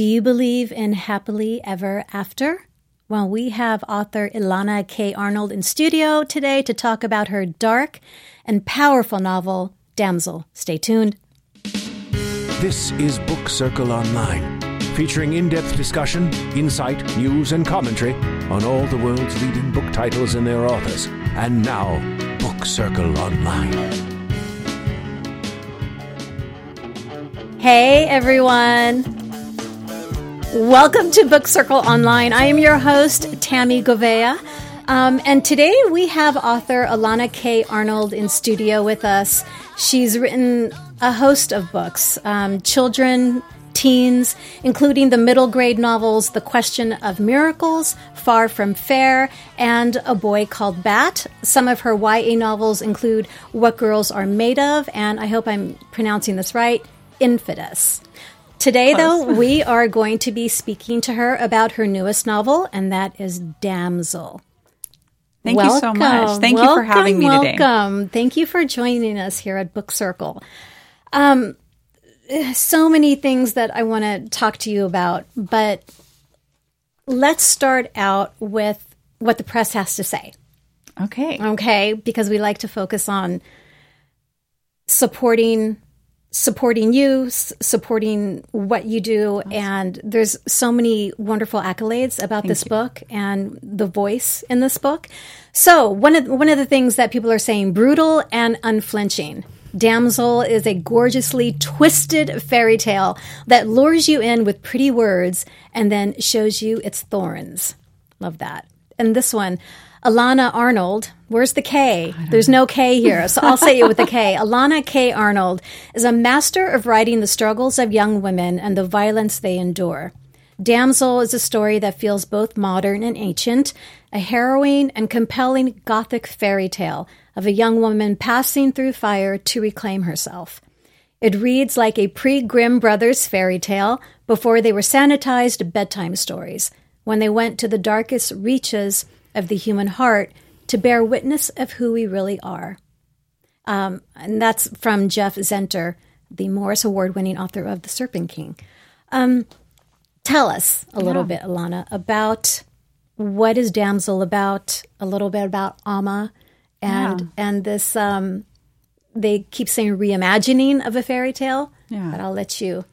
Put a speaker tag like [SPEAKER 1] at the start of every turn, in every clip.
[SPEAKER 1] Do you believe in happily ever after? Well, we have author Elana K. Arnold in studio today to talk about her dark and powerful novel, Damsel. Stay tuned.
[SPEAKER 2] This is Book Circle Online, featuring in depth discussion, insight, news, and commentary on all the world's leading book titles and their authors. And now, Book Circle Online.
[SPEAKER 1] Hey, everyone. Welcome to Book Circle Online. I am your host, Tammy Govea. Um, and today we have author Elana K. Arnold in studio with us. She's written a host of books, um, children, teens, including the middle grade novels The Question of Miracles, Far from Fair, and A Boy Called Bat. Some of her YA novels include What Girls Are Made Of, and I hope I'm pronouncing this right, Infandous. Today, though, we are going to be speaking to her about her newest novel, and that is Damsel.
[SPEAKER 3] Thank
[SPEAKER 1] welcome.
[SPEAKER 3] you so much. Thank
[SPEAKER 1] welcome,
[SPEAKER 3] you for having me
[SPEAKER 1] welcome.
[SPEAKER 3] today.
[SPEAKER 1] Welcome. Thank you for joining us here at Book Circle. Um, so many things that I want to talk to you about, but let's start out with what the press has to say.
[SPEAKER 3] Okay.
[SPEAKER 1] Okay, because we like to focus on supporting supporting you, s- supporting what you do, and there's so many wonderful accolades about this book and the voice in this book. So one of one of the things that people are saying, brutal and unflinching. Damsel is a gorgeously twisted fairy tale that lures you in with pretty words and then shows you its thorns. Love that. And this one, Elana Arnold. Where's the K? There's no K here, so I'll say it with a K. Elana K. Arnold is a master of writing the struggles of young women and the violence they endure. Damsel is a story that feels both modern and ancient, a harrowing and compelling gothic fairy tale of a young woman passing through fire to reclaim herself. It reads like a pre Grimm Brothers fairy tale before they were sanitized bedtime stories, when they went to the darkest reaches of the human heart to bear witness of who we really are. Um, and that's from Jeff Zentner, the Morris Award winning author of The Serpent King. Um, tell us a little bit, Elana, about what is Damsel about, a little bit about Amma, and and this um, they keep saying reimagining of a fairy tale.
[SPEAKER 3] Yeah.
[SPEAKER 1] But I'll let you.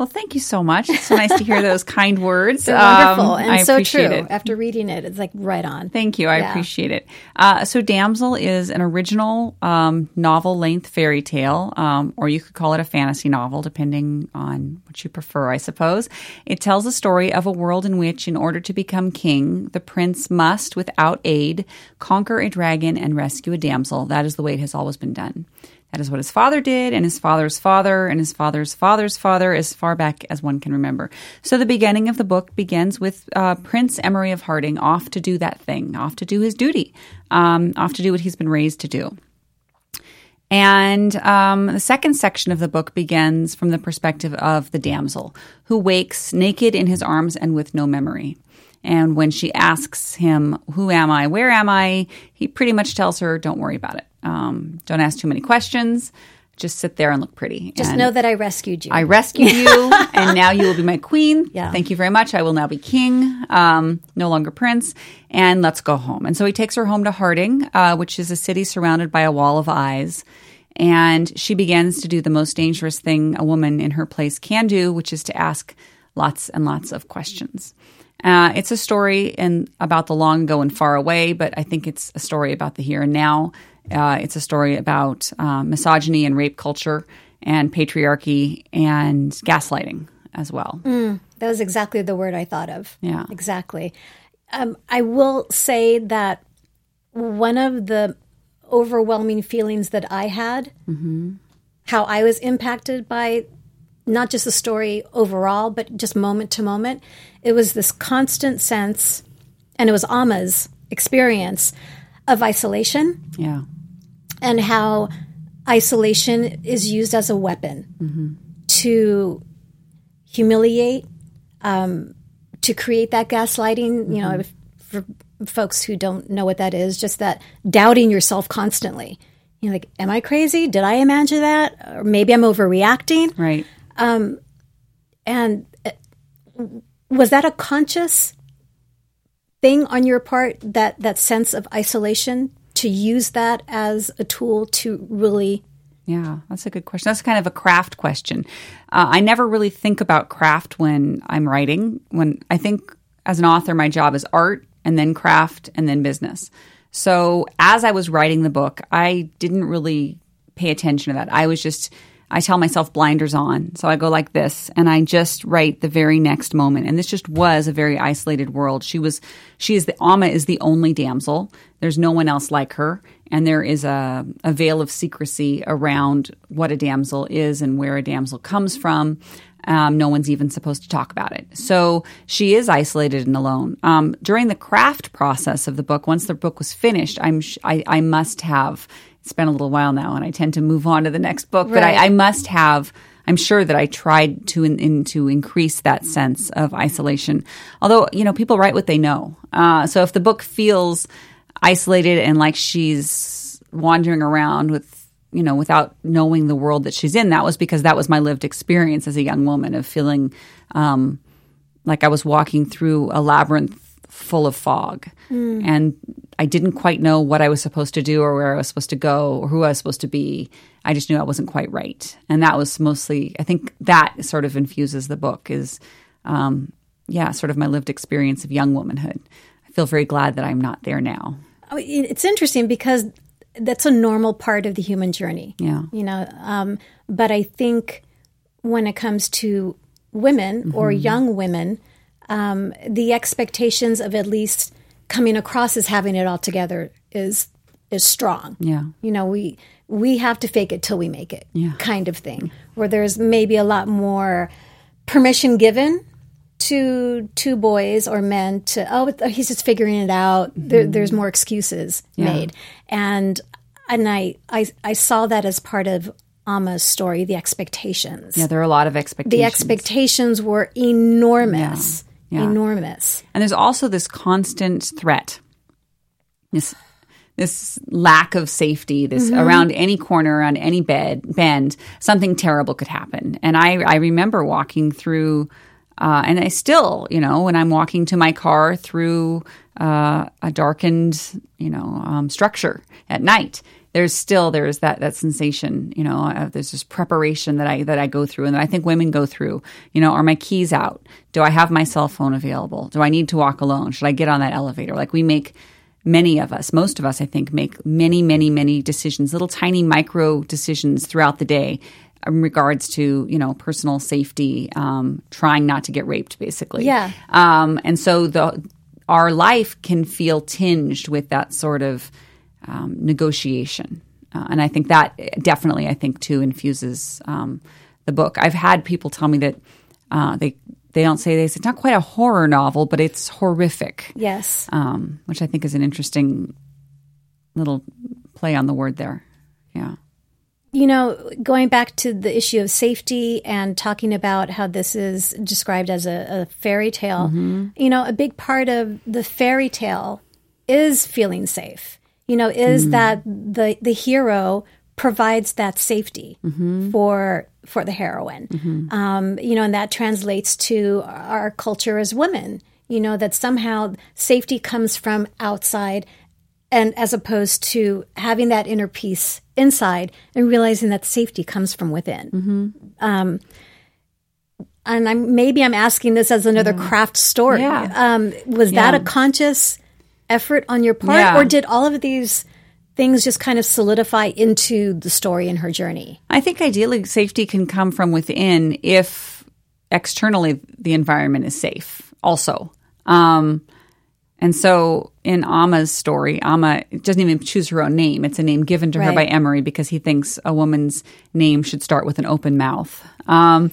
[SPEAKER 3] Well, thank you so much. It's so nice to hear those kind words.
[SPEAKER 1] They're
[SPEAKER 3] Um,
[SPEAKER 1] wonderful and
[SPEAKER 3] I
[SPEAKER 1] so true.
[SPEAKER 3] it.
[SPEAKER 1] After reading it, it's like right on.
[SPEAKER 3] Thank you. I
[SPEAKER 1] Yeah.
[SPEAKER 3] appreciate it. Uh, so, Damsel is an original um, novel length fairy tale, um, or you could call it a fantasy novel, depending on what you prefer, I suppose. It tells the story of a world in which, in order to become king, the prince must, without aid, conquer a dragon and rescue a damsel. That is the way it has always been done. That is what his father did, and his father's father, and his father's father's father, as far back as one can remember. So the beginning of the book begins with uh, Prince Emery of Harding off to do that thing, off to do his duty, um, off to do what he's been raised to do. And um, the second section of the book begins from the perspective of the damsel, who wakes naked in his arms and with no memory. And when she asks him, Who am I? Where am I? He pretty much tells her, Don't worry about it. Um, don't ask too many questions. Just sit there and look pretty.
[SPEAKER 1] Just
[SPEAKER 3] And
[SPEAKER 1] know that I rescued you.
[SPEAKER 3] I rescued you, and now you will be my queen.
[SPEAKER 1] Yeah.
[SPEAKER 3] Thank you very much. I will now be king, um, no longer prince, and let's go home. And so he takes her home to Harding, uh, which is a city surrounded by a wall of eyes. And she begins to do the most dangerous thing a woman in her place can do, which is to ask lots and lots of questions. Uh, it's a story in, about the long ago and far away, but I think it's a story about the here and now. Uh, it's a story about uh, misogyny and rape culture and patriarchy and gaslighting as well.
[SPEAKER 1] That was exactly the word I thought of.
[SPEAKER 3] Yeah.
[SPEAKER 1] Exactly. Um, I will say that one of the overwhelming feelings that I had, how I was impacted by not just the story overall, but just moment to moment, it was this constant sense, and it was Amma's experience of isolation
[SPEAKER 3] Yeah.
[SPEAKER 1] And how isolation is used as a weapon to humiliate, um, to create that gaslighting. You know, if, for folks who don't know what that is, just that doubting yourself constantly. You know, like, am I crazy? Did I imagine that? Or maybe I'm overreacting.
[SPEAKER 3] Right.
[SPEAKER 1] Um, And uh, was that a conscious thing on your part that that sense of isolation to use that as a tool to really
[SPEAKER 3] yeah, that's a good question. That's kind of a craft question. Uh, I never really think about craft when I'm writing. When I think as an author, my job is art and then craft and then business. So as I was writing the book, I didn't really pay attention to that. I was just I tell myself blinders on. So I go like this and I just write the very next moment. And this just was a very isolated world. She was, she is the, Amma is the only damsel. There's no one else like her. And there is a, a veil of secrecy around what a damsel is and where a damsel comes from. Um, no one's even supposed to talk about it. So she is isolated and alone. Um, during the craft process of the book, once the book was finished, I'm sh- I, I must have it's been a little while now, and I tend to move on to the next book. Right. But I, I, must have. I'm sure that I tried to in, in, to increase that sense of isolation. Although you know, people write what they know. Uh, so if the book feels isolated and like she's wandering around with you know without knowing the world that she's in, that was because that was my lived experience as a young woman of feeling um, like I was walking through a labyrinth full of fog. Mm. And I didn't quite know what I was supposed to do or where I was supposed to go or who I was supposed to be. I just knew I wasn't quite right. And that was mostly, I think that sort of infuses the book is, um, yeah, sort of my lived experience of young womanhood. I feel very glad that I'm not there now.
[SPEAKER 1] Oh, it's interesting because that's a normal part of the human journey.
[SPEAKER 3] Yeah.
[SPEAKER 1] You know, um, but I think when it comes to women mm-hmm. or young women, um, the expectations of at least coming across as having it all together is is strong.
[SPEAKER 3] Yeah.
[SPEAKER 1] You know, we we have to fake it till we make it
[SPEAKER 3] yeah.
[SPEAKER 1] kind of thing. Where there's maybe a lot more permission given to two boys or men to oh he's just figuring it out. Mm-hmm. There, there's more excuses yeah. made, and and I, I I saw that as part of Amma's story, the expectations.
[SPEAKER 3] Yeah, there are a lot of expectations.
[SPEAKER 1] The expectations were enormous. Yeah yeah. enormous.
[SPEAKER 3] And there's also this constant threat. This this lack of safety, this mm-hmm. around any corner, around any bed bend, something terrible could happen. And I, I remember walking through, uh, and I still, you know, when I'm walking to my car through uh, a darkened, you know, um, structure at night, there's still there's that that sensation you know uh, there's this preparation that i that i go through and that i think women go through. You know are my keys out? Do i have my cell phone available? Do i need to walk alone? Should i get on that elevator? Like we make many of us most of us i think make many many many decisions little tiny micro decisions throughout the day in regards to you know personal safety um, trying not to get raped basically
[SPEAKER 1] yeah
[SPEAKER 3] um, and so the our life can feel tinged with that sort of um, negotiation. Uh, and I think that definitely, I think, too, infuses um, the book. I've had people tell me that uh, they they don't say this. It's not quite a horror novel, but it's horrific.
[SPEAKER 1] Yes,
[SPEAKER 3] um, which I think is an interesting little play on the word there. Yeah.
[SPEAKER 1] You know, going back to the issue of safety and talking about how this is described as a, a fairy tale, mm-hmm. you know, a big part of the fairy tale is feeling safe you know, is mm. that the the hero provides that safety mm-hmm. for for the heroine. Mm-hmm. Um, you know, and that translates to our culture as women. You know, that somehow safety comes from outside and as opposed to having that inner peace inside and realizing that safety comes from within. Mm-hmm. Um, and I'm maybe I'm asking this as another yeah. craft story.
[SPEAKER 3] Yeah.
[SPEAKER 1] Um, was yeah. that a conscious effort on your part, or did all of these things just kind of solidify into the story and her journey?
[SPEAKER 3] I think ideally safety can come from within if externally the environment is safe, also. Um, and so in Amma's story, Amma doesn't even choose her own name. It's a name given to right. her by Emery because he thinks a woman's name should start with an open mouth. Um,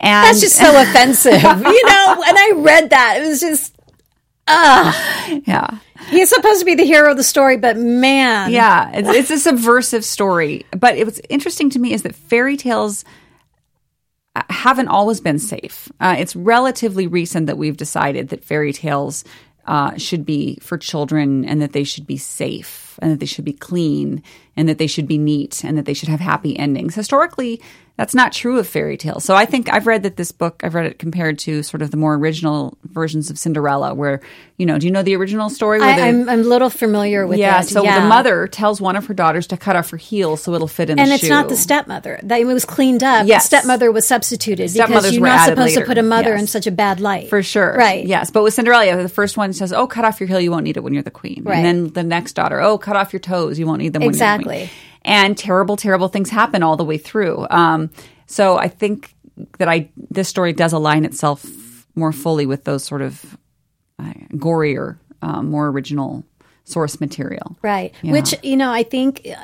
[SPEAKER 3] and
[SPEAKER 1] That's just so offensive, you know. And I read that; it was just Ugh.
[SPEAKER 3] Yeah.
[SPEAKER 1] He's supposed to be the hero of the story, but man.
[SPEAKER 3] Yeah, it's, it's a subversive story. But what's interesting to me is that fairy tales haven't always been safe. Uh, it's relatively recent that we've decided that fairy tales uh, should be for children and that they should be safe and that they should be clean and that they should be neat and that they should have happy endings. Historically, that's not true of fairy tales. So I think I've read that this book, I've read it compared to sort of the more original versions of Cinderella, where, you know, do you know the original story? Where
[SPEAKER 1] I,
[SPEAKER 3] the-
[SPEAKER 1] I'm, I'm a little familiar with
[SPEAKER 3] yeah,
[SPEAKER 1] it.
[SPEAKER 3] so
[SPEAKER 1] yeah.
[SPEAKER 3] the mother tells one of her daughters to cut off her heel so it'll fit in
[SPEAKER 1] and it's
[SPEAKER 3] shoe.
[SPEAKER 1] not the stepmother. That it was cleaned up.
[SPEAKER 3] Yes.
[SPEAKER 1] The stepmother was substituted because you're not supposed
[SPEAKER 3] later.
[SPEAKER 1] to put a mother
[SPEAKER 3] Yes.
[SPEAKER 1] in such a bad light.
[SPEAKER 3] For sure.
[SPEAKER 1] Right.
[SPEAKER 3] Yes. But with Cinderella, the first one says, Oh, cut off your heel, you won't need it when you're the queen.
[SPEAKER 1] Right.
[SPEAKER 3] And then the next daughter, Oh, cut off your toes, you won't need them when you're the
[SPEAKER 1] Exactly.
[SPEAKER 3] And terrible, terrible things happen all the way through. Um, so I think that I this story does align itself more fully with those sort of uh, gorier, um, more original source material.
[SPEAKER 1] Right.
[SPEAKER 3] Yeah.
[SPEAKER 1] Which, you know, I think uh,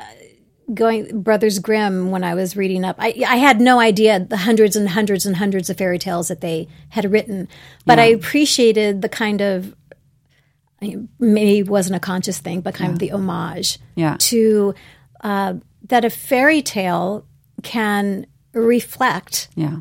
[SPEAKER 1] going Brothers Grimm, when I was reading up, I, I had no idea the hundreds and hundreds and hundreds of fairy tales that they had written. But I appreciated the kind of, I mean, maybe it wasn't a conscious thing, but kind of the homage
[SPEAKER 3] Yeah.
[SPEAKER 1] to uh, that a fairy tale can reflect
[SPEAKER 3] Yeah.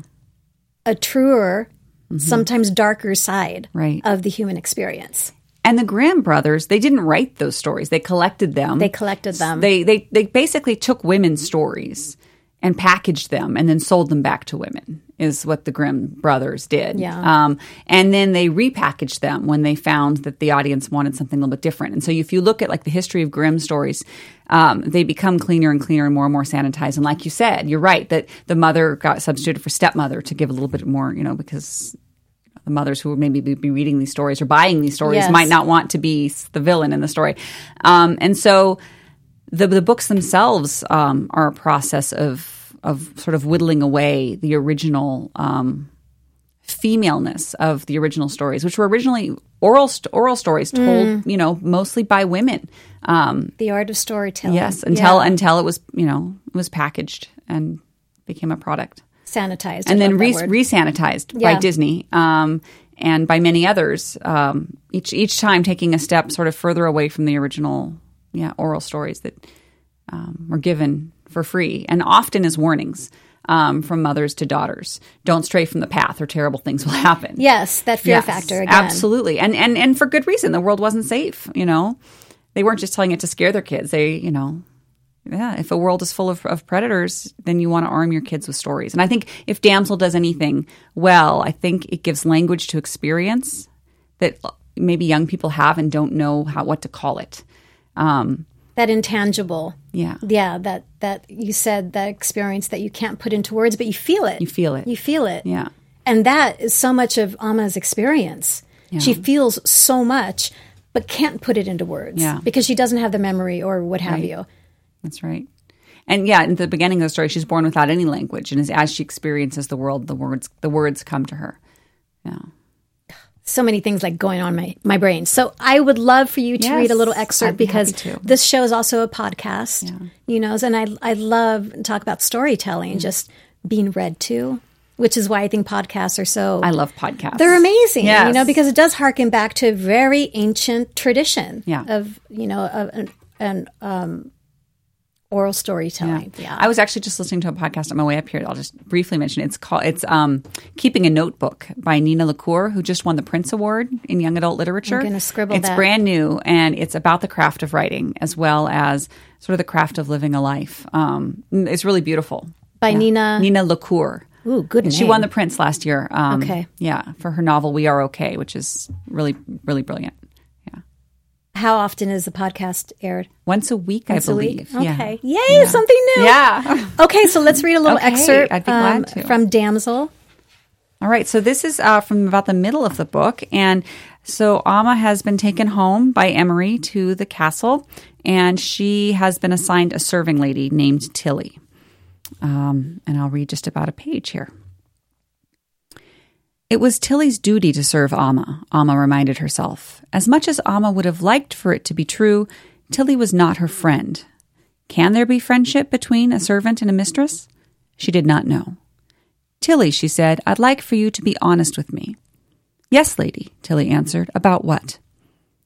[SPEAKER 1] a truer, sometimes darker side
[SPEAKER 3] Mm-hmm. Right.
[SPEAKER 1] of the human experience.
[SPEAKER 3] And the Grimm brothers, they didn't write those stories. They collected them.
[SPEAKER 1] They collected them.
[SPEAKER 3] They they they basically took women's stories and packaged them and then sold them back to women. Is what the Grimm brothers did.
[SPEAKER 1] Yeah.
[SPEAKER 3] Um, and then they repackaged them when they found that the audience wanted something a little bit different. And so if you look at like the history of Grimm stories, um, they become cleaner and cleaner and more and more sanitized. And like you said, you're right that the mother got substituted for stepmother to give a little bit more, you know, because the mothers who would maybe be be reading these stories or buying these stories
[SPEAKER 1] Yes.
[SPEAKER 3] might not want to be the villain in the story. Um, and so the, the books themselves um, are a process of of sort of whittling away the original um, femaleness of the original stories, which were originally oral st- oral stories told, you know, mostly by women. Um,
[SPEAKER 1] The art of storytelling.
[SPEAKER 3] yes, until
[SPEAKER 1] Yeah.
[SPEAKER 3] until it was you know it was packaged and became a product
[SPEAKER 1] sanitized.
[SPEAKER 3] And then re- re-sanitized
[SPEAKER 1] Yeah.
[SPEAKER 3] by Disney um, and by many others. Um, each each time taking a step sort of further away from the original, yeah, oral stories that um, were given for free, and often as warnings um, from mothers to daughters: don't stray from the path, or terrible things will happen.
[SPEAKER 1] yes, that fear
[SPEAKER 3] Yes,
[SPEAKER 1] factor again.
[SPEAKER 3] absolutely, and and and for good reason. The world wasn't safe. You know, they weren't just telling it to scare their kids. They, you know, yeah, if a world is full of, of predators, then you want to arm your kids with stories. And I think if Damsel does anything well, I think it gives language to experience that maybe young people have and don't know how what to call it. Um,
[SPEAKER 1] That intangible.
[SPEAKER 3] yeah,
[SPEAKER 1] Yeah, that that you said that experience that you can't put into words, but you feel it.
[SPEAKER 3] you feel it.
[SPEAKER 1] You feel it.
[SPEAKER 3] yeah,
[SPEAKER 1] And that is so much of Amma's experience. She feels so much, but can't put it into words
[SPEAKER 3] Yeah.
[SPEAKER 1] because she doesn't have the memory or what have
[SPEAKER 3] Right.
[SPEAKER 1] you.
[SPEAKER 3] that's right. And yeah, in the beginning of the story, she's born without any language, and as, as she experiences the world, the words the words come to her. Yeah.
[SPEAKER 1] So many things like going on my, my brain. So I would love for you to
[SPEAKER 3] Yes,
[SPEAKER 1] read a little excerpt
[SPEAKER 3] be
[SPEAKER 1] because this show is also a podcast, you know, and I, I love to talk about storytelling, just being read to, which is why I think podcasts are so
[SPEAKER 3] I love podcasts.
[SPEAKER 1] They're amazing, Yeah,
[SPEAKER 3] you
[SPEAKER 1] know, because it does harken back to a very ancient tradition
[SPEAKER 3] Yeah.
[SPEAKER 1] of, you know, of an, an um, oral storytelling. Yeah.
[SPEAKER 3] I was actually just listening to a podcast on my way up here. I'll just briefly mention it. It's called it's um, Keeping a Notebook by Nina LaCour, who just won the Printz Award in Young Adult Literature.
[SPEAKER 1] I'm gonna scribble
[SPEAKER 3] It's
[SPEAKER 1] that.
[SPEAKER 3] brand new and it's about the craft of writing as well as sort of the craft of living a life. Um, it's really beautiful.
[SPEAKER 1] By Nina.
[SPEAKER 3] Nina LaCour.
[SPEAKER 1] Ooh, good
[SPEAKER 3] And
[SPEAKER 1] name.
[SPEAKER 3] she won the Printz last year. Um,
[SPEAKER 1] Okay.
[SPEAKER 3] Yeah, for her novel We Are Okay, which is really really brilliant. Yeah.
[SPEAKER 1] How often is the podcast aired?
[SPEAKER 3] Once a week,
[SPEAKER 1] Once
[SPEAKER 3] I
[SPEAKER 1] a week?
[SPEAKER 3] believe. Yeah.
[SPEAKER 1] Okay. Yay, something new.
[SPEAKER 3] Yeah.
[SPEAKER 1] Okay, so let's read a little
[SPEAKER 3] Okay,
[SPEAKER 1] excerpt um, from Damsel.
[SPEAKER 3] All right, so this is uh, from about the middle of the book, and so Amma has been taken home by Emery to the castle, and she has been assigned a serving lady named Tilly. Um, and I'll read just about a page here. It was Tilly's duty to serve Amma, Amma reminded herself. As much as Amma would have liked for it to be true, Tilly was not her friend. Can there be friendship between a servant and a mistress? She did not know. Tilly, she said, I'd like for you to be honest with me. Yes, lady, Tilly answered. About what?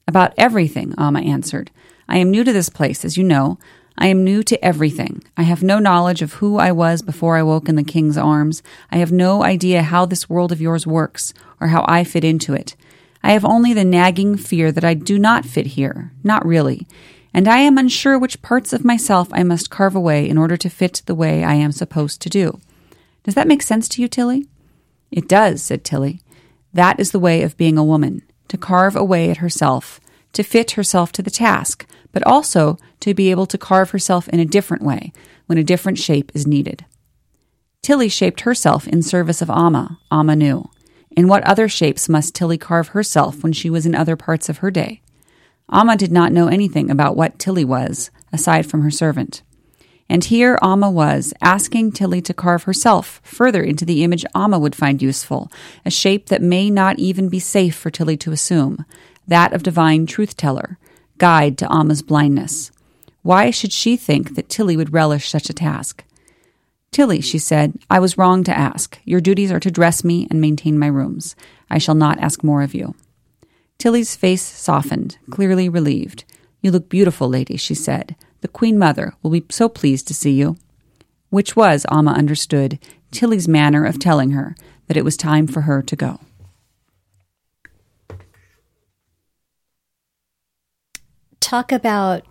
[SPEAKER 3] About everything, Amma answered. I am new to this place, as you know. I am new to everything. I have no knowledge of who I was before I woke in the king's arms. I have no idea how this world of yours works or how I fit into it. I have only the nagging fear that I do not fit here, not really, and I am unsure which parts of myself I must carve away in order to fit the way I am supposed to do. Does that make sense to you, Tilly? It does, said Tilly. That is the way of being a woman, to carve away at herself, to fit herself to the task, but also to be able to carve herself in a different way when a different shape is needed. Tilly shaped herself in service of Amma, knew. In what other shapes must Tilly carve herself when she was in other parts of her day? Amma did not know anything about what Tilly was, aside from her servant. And here Amma was, asking Tilly to carve herself further into the image Amma would find useful, a shape that may not even be safe for Tilly to assume, that of divine truth teller, guide to Amma's blindness. Why should she think that Tilly would relish such a task? Tilly, she said, I was wrong to ask. Your duties are to dress me and maintain my rooms. I shall not ask more of you. Tilly's face softened, clearly relieved. You look beautiful, lady, she said. The Queen Mother will be so pleased to see you. Which was, Amma understood, Tilly's manner of telling her that it was time for her to go.
[SPEAKER 1] Talk about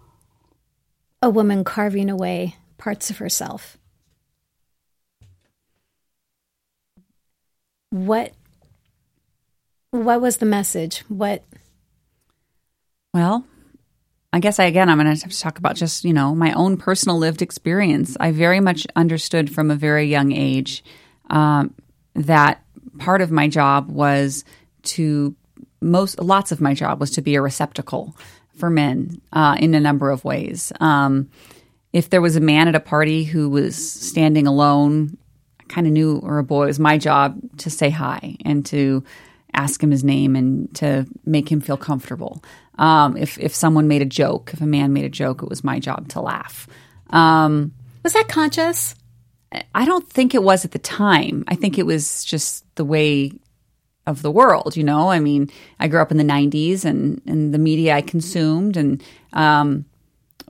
[SPEAKER 1] a woman carving away parts of herself. What what was the message? What
[SPEAKER 3] Well, I guess I again I'm going to have to talk about just, you know, my own personal lived experience. I very much understood from a very young age um, that part of my job was to most lots of my job was to be a receptacle for men uh, in a number of ways. Um, if there was a man at a party who was standing alone, I kind of knew, or a boy, it was my job to say hi and to ask him his name and to make him feel comfortable. Um, if if someone made a joke, if a man made a joke, it was my job to laugh. Um,
[SPEAKER 1] was that conscious?
[SPEAKER 3] I don't think it was at the time. I think it was just the way of the world. You know, I mean, I grew up in the '90s, and and the media I consumed, and um,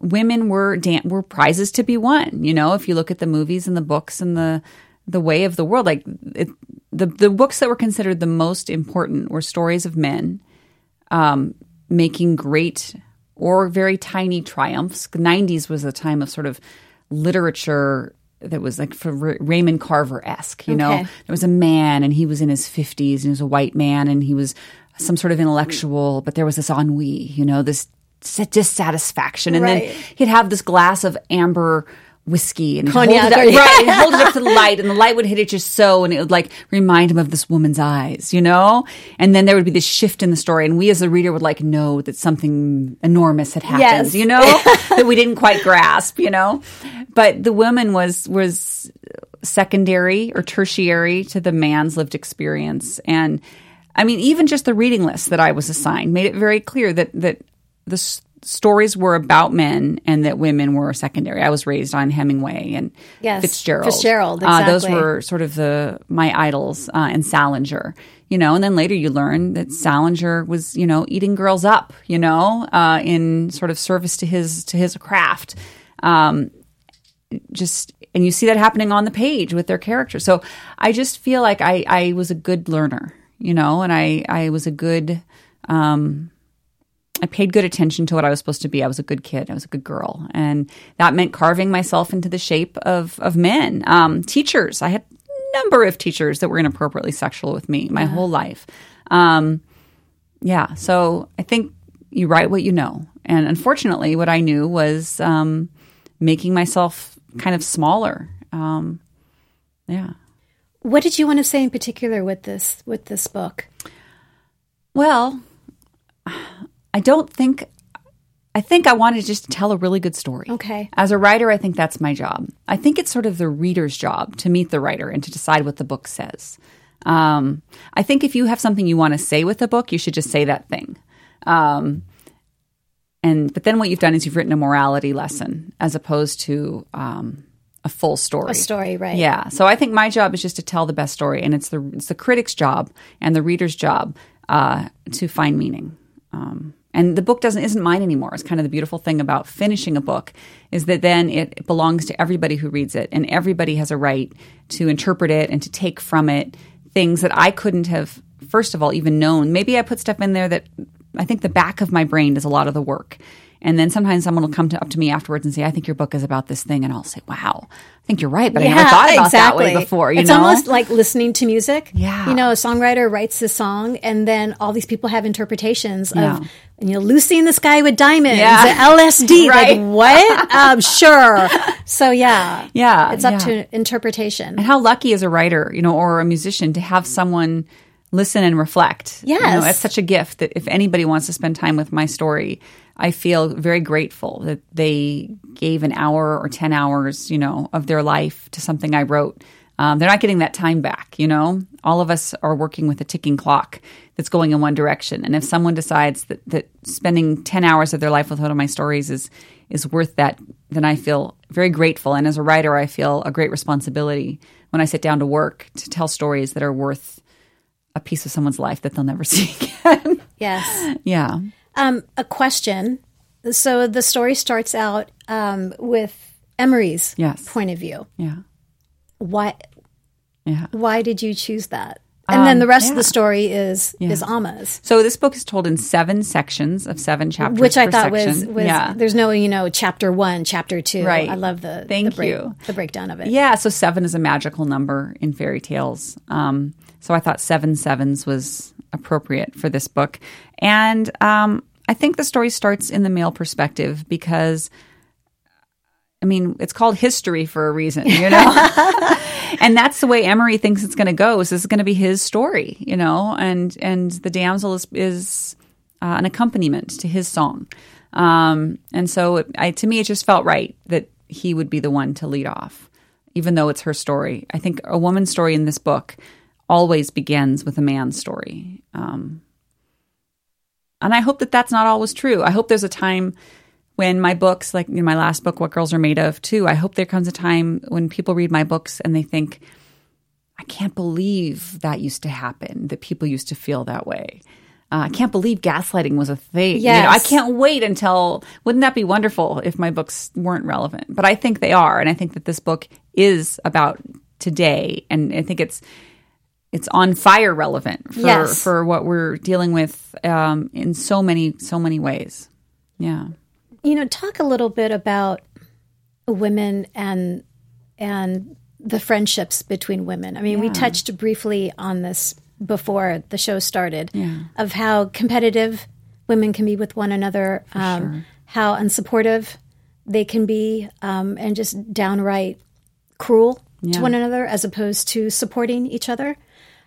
[SPEAKER 3] women were dan- were prizes to be won. You know, if you look at the movies and the books and the the way of the world, like it, the the books that were considered the most important were stories of men um, making great or very tiny triumphs. The '90s was a time of sort of literature that was like for Raymond Carver esque. You okay. know, there was a man and he was in his 50s and he was a white man and he was some sort of intellectual, but there was this ennui, you know, this dissatisfaction. And right. then he'd have this glass of amber whiskey and hold it up, right, and hold it up to the light and the light would hit it just so and it would like remind him of this woman's eyes, you know? And then there would be this shift in the story and we as the reader would like know that something enormous had happened, yes. you know? that we didn't quite grasp, you know? But the woman was was secondary or tertiary to the man's lived experience and I mean even just the reading list that I was assigned made it very clear that that the stories were about men and that women were secondary. I was raised on Hemingway and yes, Fitzgerald.
[SPEAKER 1] Fitzgerald, exactly.
[SPEAKER 3] Uh, those were sort of the my idols, uh, and Salinger. You know, and then later you learn that Salinger was, you know, eating girls up, you know, uh, in sort of service to his to his craft. Um, just and you see that happening on the page with their characters. So I just feel like I I was a good learner, you know, and I I was a good um, I paid good attention to what I was supposed to be. I was a good kid. I was a good girl, and that meant carving myself into the shape of of men. Um, teachers, I had a number of teachers that were inappropriately sexual with me my yeah. whole life. Um, yeah, so I think you write what you know, and unfortunately, what I knew was um, making myself kind of smaller. Um, yeah.
[SPEAKER 1] What did you want to say in particular with this with this book?
[SPEAKER 3] Well, I don't think I think I wanted to just to tell a really good story.
[SPEAKER 1] Okay.
[SPEAKER 3] As a writer, I think that's my job. I think it's sort of the reader's job to meet the writer and to decide what the book says. Um, I think if you have something you want to say with a book, you should just say that thing. Um, and but then what you've done is you've written a morality lesson as opposed to um, a full story.
[SPEAKER 1] A story, right?
[SPEAKER 3] Yeah. So I think my job is just to tell the best story, and it's the it's the critic's job and the reader's job uh, to find meaning. Um, and the book doesn't isn't mine anymore. It's kind of the beautiful thing about finishing a book is that then it belongs to everybody who reads it, and everybody has a right to interpret it and to take from it things that I couldn't have first of all, even known. Maybe I put stuff in there that I think the back of my brain does a lot of the work. And then sometimes someone will come to, up to me afterwards and say, I think your book is about this thing. And I'll say, wow, I think you're right, but I never thought about that way before. You
[SPEAKER 1] it's
[SPEAKER 3] know?
[SPEAKER 1] almost like listening to music.
[SPEAKER 3] Yeah.
[SPEAKER 1] You know, a songwriter writes a song and then all these people have interpretations
[SPEAKER 3] Yeah.
[SPEAKER 1] of, you know, Lucy in the Sky with Diamonds,
[SPEAKER 3] Yeah.
[SPEAKER 1] LSD.
[SPEAKER 3] Right.
[SPEAKER 1] Like, what? um, sure. So, yeah.
[SPEAKER 3] Yeah,
[SPEAKER 1] It's up
[SPEAKER 3] yeah.
[SPEAKER 1] to interpretation.
[SPEAKER 3] And how lucky is a writer, you know, or a musician to have someone listen and reflect. You know, it's such a gift that if anybody wants to spend time with my story, I feel very grateful that they gave an hour or 10 hours, you know, of their life to something I wrote. Um, they're not getting that time back, you know? All of us are working with a ticking clock that's going in one direction. And if someone decides that, that spending 10 hours of their life with one of my stories is, is worth that, then I feel very grateful. And as a writer, I feel a great responsibility when I sit down to work to tell stories that are worth a piece of someone's life that they'll never see again.
[SPEAKER 1] yes.
[SPEAKER 3] yeah.
[SPEAKER 1] Um, a question. So the story starts out um, with Emery's
[SPEAKER 3] Yes.
[SPEAKER 1] point of view.
[SPEAKER 3] Yeah.
[SPEAKER 1] Why?
[SPEAKER 3] Yeah.
[SPEAKER 1] Why did you choose that? And then
[SPEAKER 3] Um,
[SPEAKER 1] the rest of the story is is Amma's,
[SPEAKER 3] So this book is told in seven sections of seven chapters.
[SPEAKER 1] which I thought was was
[SPEAKER 3] yeah.
[SPEAKER 1] there's no you know chapter one, chapter two.
[SPEAKER 3] Right.
[SPEAKER 1] I love the
[SPEAKER 3] Thank
[SPEAKER 1] the break-
[SPEAKER 3] you.
[SPEAKER 1] the breakdown of it.
[SPEAKER 3] Yeah, so seven is a magical number in fairy tales. Um, so I thought seven sevens was appropriate for this book. And um, I think the story starts in the male perspective because, I mean, it's called history for a reason, you know? and that's the way Emery thinks it's going to go. Is this is going to be his story, you know? And, and the damsel is, is uh, an accompaniment to his song. Um, and so it, I, to me, it just felt right that he would be the one to lead off, even though it's her story. I think a woman's story in this book always begins with a man's story. Um, and I hope that that's not always true. I hope there's a time when my books, like you know, my last book, What Girls Are Made of, too, I hope there comes a time when people read my books and they think, I can't believe that used to happen, that people used to feel that way. Uh, I can't believe gaslighting was a thing. You know, I can't wait until, wouldn't that be wonderful if my books weren't relevant? But I think they are. And I think that this book is about today. And I think it's, it's on fire relevant for,
[SPEAKER 1] Yes.
[SPEAKER 3] for what we're dealing with um, in so many, so many ways. Yeah.
[SPEAKER 1] You know, talk a little bit about women and and the friendships between women. I mean, we touched briefly on this before the show started yeah. of how competitive women can be with one another, um, how unsupportive they can be, um, and just downright cruel to one another as opposed to supporting each other.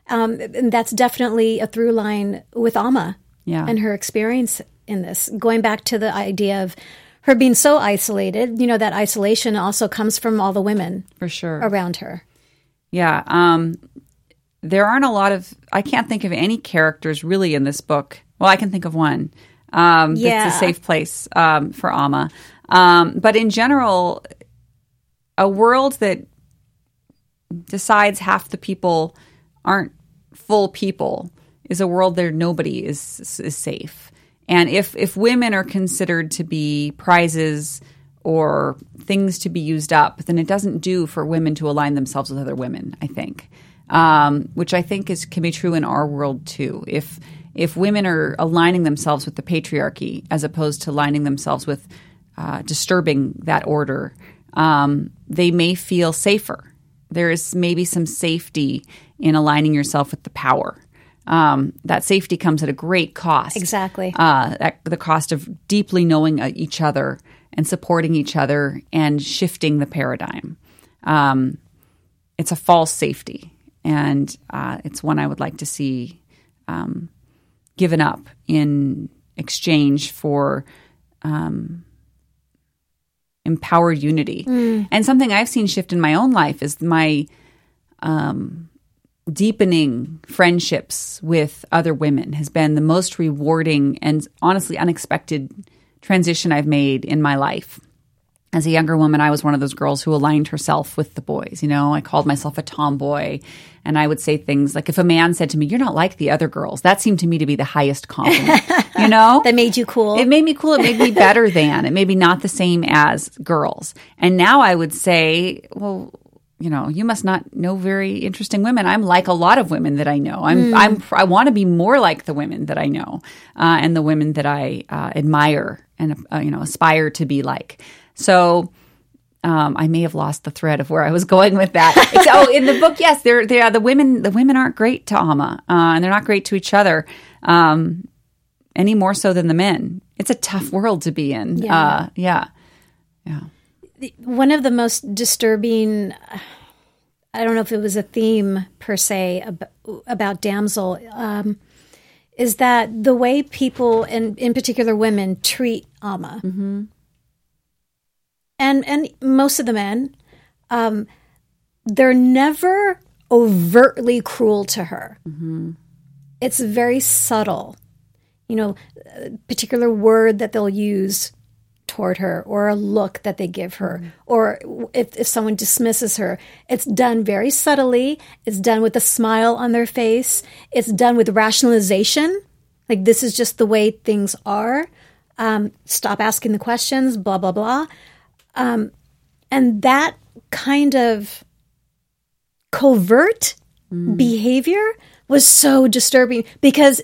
[SPEAKER 1] Um, and that's definitely a through line with Amma
[SPEAKER 3] Yeah.
[SPEAKER 1] and her experience in this. Going back to the idea of her being so isolated, you know, that isolation also comes from all the women
[SPEAKER 3] For sure.
[SPEAKER 1] around her.
[SPEAKER 3] Yeah. Um, there aren't a lot of, I can't think of any characters really in this book. Well, I can think of one. Um,
[SPEAKER 1] Yeah.
[SPEAKER 3] That's a safe place um, for Amma. Um, but in general, a world that decides half the people aren't full people is a world where nobody is is safe. And if if women are considered to be prizes or things to be used up, then it doesn't do for women to align themselves with other women. I think, um, which I think is can be true in our world too. If if women are aligning themselves with the patriarchy as opposed to aligning themselves with uh, disturbing that order, um, they may feel safer. There is maybe some safety in aligning yourself with the power. Um, that safety comes at a great cost.
[SPEAKER 1] Exactly.
[SPEAKER 3] Uh, at the cost of deeply knowing uh, each other and supporting each other and shifting the paradigm. Um, it's a false safety, and uh, it's one I would like to see um, given up in exchange for um, empowered unity. And something I've seen shift in my own life is my um, deepening friendships with other women has been the most rewarding and honestly unexpected transition I've made in my life. As a younger woman, I was one of those girls who aligned herself with the boys. You know, I called myself a tomboy, and I would say things like, if a man said to me, You're not like the other girls, that seemed to me to be the highest compliment. you know?
[SPEAKER 1] That made you cool.
[SPEAKER 3] It made me cool. It made me better than. It made me not the same as girls. And now I would say, well, you know, you must not know very interesting women. I'm like a lot of women that I know. I'm,
[SPEAKER 1] Hmm.
[SPEAKER 3] I'm, I want to be more like the women that I know, uh, and the women that I uh, admire and uh, you know aspire to be like. So, um, I may have lost the thread of where I was going with that. It's, oh, in the book, yes, they're, they are the women. The women aren't great to Amma, uh, and they're not great to each other, um, any more so than the men. It's a tough world to be in.
[SPEAKER 1] Yeah.
[SPEAKER 3] Uh, yeah, yeah.
[SPEAKER 1] One of the most disturbing i don't know if it was a theme per se about, about damsel um, is that the way people and in particular women treat Amma and and most of the men um, they're never overtly cruel to her. It's very subtle. You know a particular word that they'll use toward her or a look that they give her or if, if someone dismisses her it's done very subtly. It's done with a smile on their face. It's done with rationalization. Like this is just the way things are. Um, stop asking the questions blah blah blah. Um, and that kind of covert behavior was so disturbing because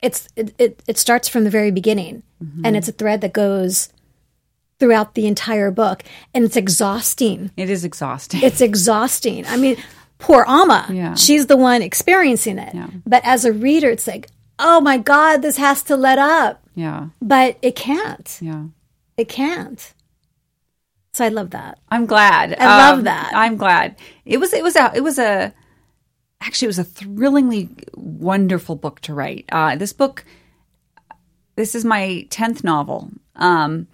[SPEAKER 1] it's it, it, it starts from the very beginning and it's a thread that goes throughout the entire book and it's exhausting
[SPEAKER 3] It is exhausting.
[SPEAKER 1] it's exhausting i mean poor Amma
[SPEAKER 3] Yeah.
[SPEAKER 1] she's the one experiencing it Yeah. but as a reader it's like oh my god this has to let up
[SPEAKER 3] yeah,
[SPEAKER 1] but it can't
[SPEAKER 3] yeah.
[SPEAKER 1] it can't so i love that
[SPEAKER 3] I'm glad. Um,
[SPEAKER 1] I love that.
[SPEAKER 3] I'm glad. It was it was a it was a actually it was a thrillingly wonderful book to write. Uh, this book this is my 10th novel. Um,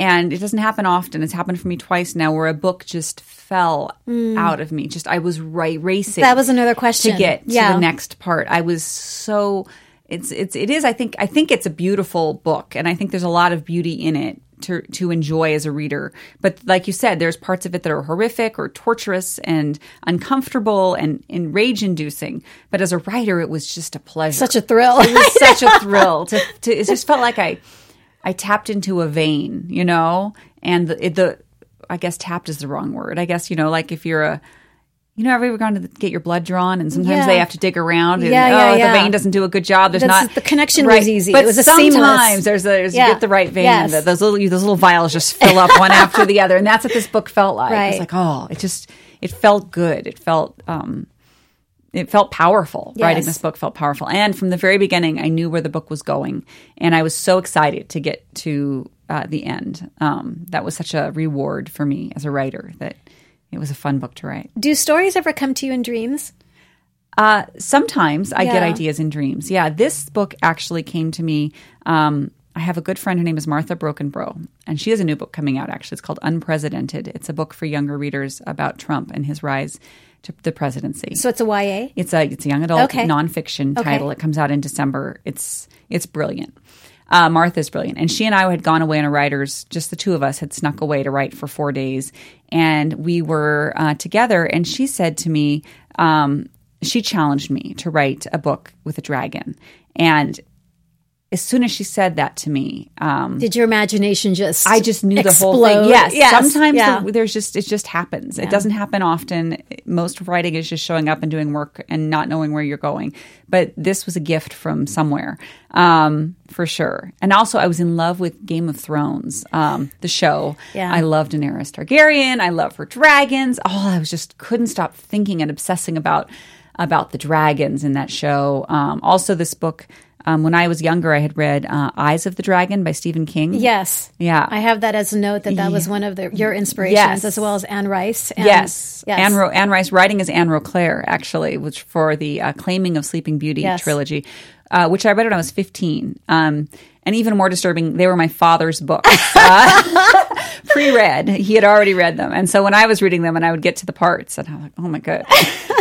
[SPEAKER 3] and it doesn't happen often. It's happened for me twice now where a book just fell out of me. Just I was right racing.
[SPEAKER 1] Mm. that was another question
[SPEAKER 3] to get
[SPEAKER 1] yeah
[SPEAKER 3] to the next part. I was so it's it's it is I think I think it's a beautiful book and I think there's a lot of beauty in it to to enjoy as a reader. But like you said, there's parts of it that are horrific or torturous and uncomfortable and, and rage inducing. But as a writer, it was just a pleasure.
[SPEAKER 1] such a thrill
[SPEAKER 3] it was such a thrill to, to it just felt like I I tapped into a vein, you know, and the, it, the I guess tapped is the wrong word. I guess you know, like if you're a you know, have you ever gone to get your blood drawn, and sometimes
[SPEAKER 1] Yeah.
[SPEAKER 3] they have to dig around, and
[SPEAKER 1] Yeah, yeah,
[SPEAKER 3] oh,
[SPEAKER 1] yeah.
[SPEAKER 3] the vein doesn't do a good job. There's
[SPEAKER 1] That's-
[SPEAKER 3] not
[SPEAKER 1] the connection was easy.
[SPEAKER 3] But
[SPEAKER 1] It was a
[SPEAKER 3] sometimes
[SPEAKER 1] seamless-
[SPEAKER 3] there's a, there's
[SPEAKER 1] Yeah.
[SPEAKER 3] you get the right vein,
[SPEAKER 1] Yes.
[SPEAKER 3] the, those little those little vials just fill up one after the other, and that's what this book felt like.
[SPEAKER 1] Right.
[SPEAKER 3] It's like oh, it just it felt good. It felt um, it felt powerful. Writing this book felt powerful, and from the very beginning, I knew where the book was going, and I was so excited to get to uh, the end. Um, that was such a reward for me as a writer that it was a fun book to write.
[SPEAKER 1] do stories ever come to you in dreams
[SPEAKER 3] Uh, sometimes I get ideas in dreams. Yeah, this book actually came to me. Um, I have a good friend. Her name is Martha Brockenbrough, and she has a new book coming out. Actually, it's called Unprecedented. It's a book for younger readers about Trump and his rise to the presidency.
[SPEAKER 1] so it's a ya
[SPEAKER 3] It's a it's a young adult
[SPEAKER 1] Okay.
[SPEAKER 3] nonfiction
[SPEAKER 1] Okay.
[SPEAKER 3] title. It comes out in December. It's it's brilliant. Uh, Martha's brilliant, and she and I had gone away on a writers. Just the two of us had snuck away to write for four days, and we were uh, together. And she said to me, um, she challenged me to write a book with a dragon, and as soon as she said that to me, um,
[SPEAKER 1] did your imagination just
[SPEAKER 3] I just knew the whole thing. Yes,
[SPEAKER 1] Yes.
[SPEAKER 3] sometimes
[SPEAKER 1] Yeah.
[SPEAKER 3] the, there's just it just happens. It doesn't happen often. Most writing is just showing up and doing work and not knowing where you're going. But this was a gift from somewhere, um, for sure. And also, I was in love with Game of Thrones, um, the show.
[SPEAKER 1] Yeah.
[SPEAKER 3] I love Daenerys Targaryen. I love her dragons. Oh, I was just couldn't stop thinking and obsessing about about the dragons in that show. Um, also, this book. Um, when I was younger, I had read uh, Eyes of the Dragon by Stephen King.
[SPEAKER 1] yes
[SPEAKER 3] Yeah.
[SPEAKER 1] I have that as a note that that was one of the, your inspirations,
[SPEAKER 3] Yes.
[SPEAKER 1] as well as Anne Rice. And,
[SPEAKER 3] yes,
[SPEAKER 1] yes.
[SPEAKER 3] Anne, Ro- Anne Rice writing is Anne Roquelaure actually, which for the uh, Claiming of Sleeping Beauty
[SPEAKER 1] Yes.
[SPEAKER 3] trilogy, uh, which I read when I was fifteen. Um, and even more disturbing, they were my father's books. Uh, pre-read, he had already read them, and so when I was reading them, and I would get to the parts, and I'm like, "Oh my god!"